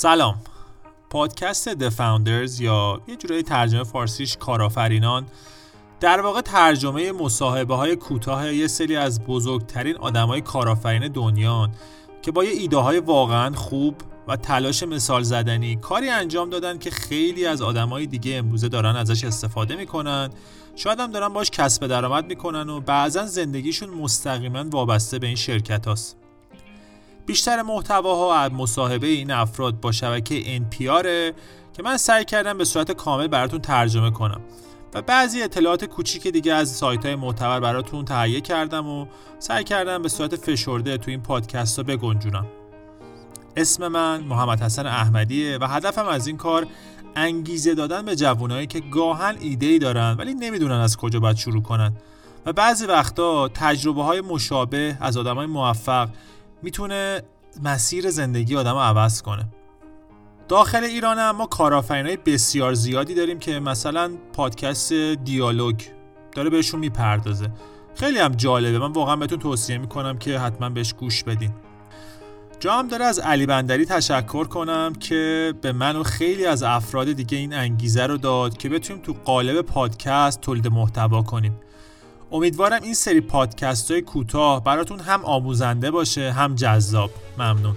سلام پادکست The Founders یا یه جورایی ترجمه فارسیش کارآفرینان در واقع ترجمه مصاحبه های کوتاه یه سری از بزرگترین آدمای کارآفرین دنیان که با یه ایده های واقعا خوب و تلاش مثال زدنی کاری انجام دادن که خیلی از آدمای دیگه امروزه دارن ازش استفاده می‌کنن شاید هم دارن باش کسب درآمد می‌کنن و بعضا زندگیشون مستقیما وابسته به این شرکت هاست. بیشتر محتواها از مصاحبه این افراد با شبکه NPR که من سعی کردم به صورت کامل براتون ترجمه کنم. و بعضی اطلاعات کوچیک دیگه از سایت های معتبر براتون تهیه کردم و سعی کردم به صورت فشرده تو این پادکست رو بگنجونم. اسم من محمد حسن احمدیه و هدفم از این کار انگیزه دادن به جوانایی که گاهن ایده ای دارن ولی نمی‌دونن از کجا باید شروع کنن. و بعضی وقتا تجربه های مشابه از آدم های موفق می‌تونه مسیر زندگی آدم رو عوض کنه. داخل ایران هم ما های بسیار زیادی داریم که مثلا پادکست دیالوگ داره بهشون می‌پردازه. خیلی هم جالبه. من واقعا بهتون توصیه می‌کنم که حتما بهش گوش بدین. جا هم داره از علی بندری تشکر کنم که به من و خیلی از افراد دیگه این انگیزه رو داد که بتونیم تو قالب پادکست تولید محتوا کنیم. امیدوارم این سری پادکست های کوتاه براتون هم آموزنده باشه هم جذاب. ممنون.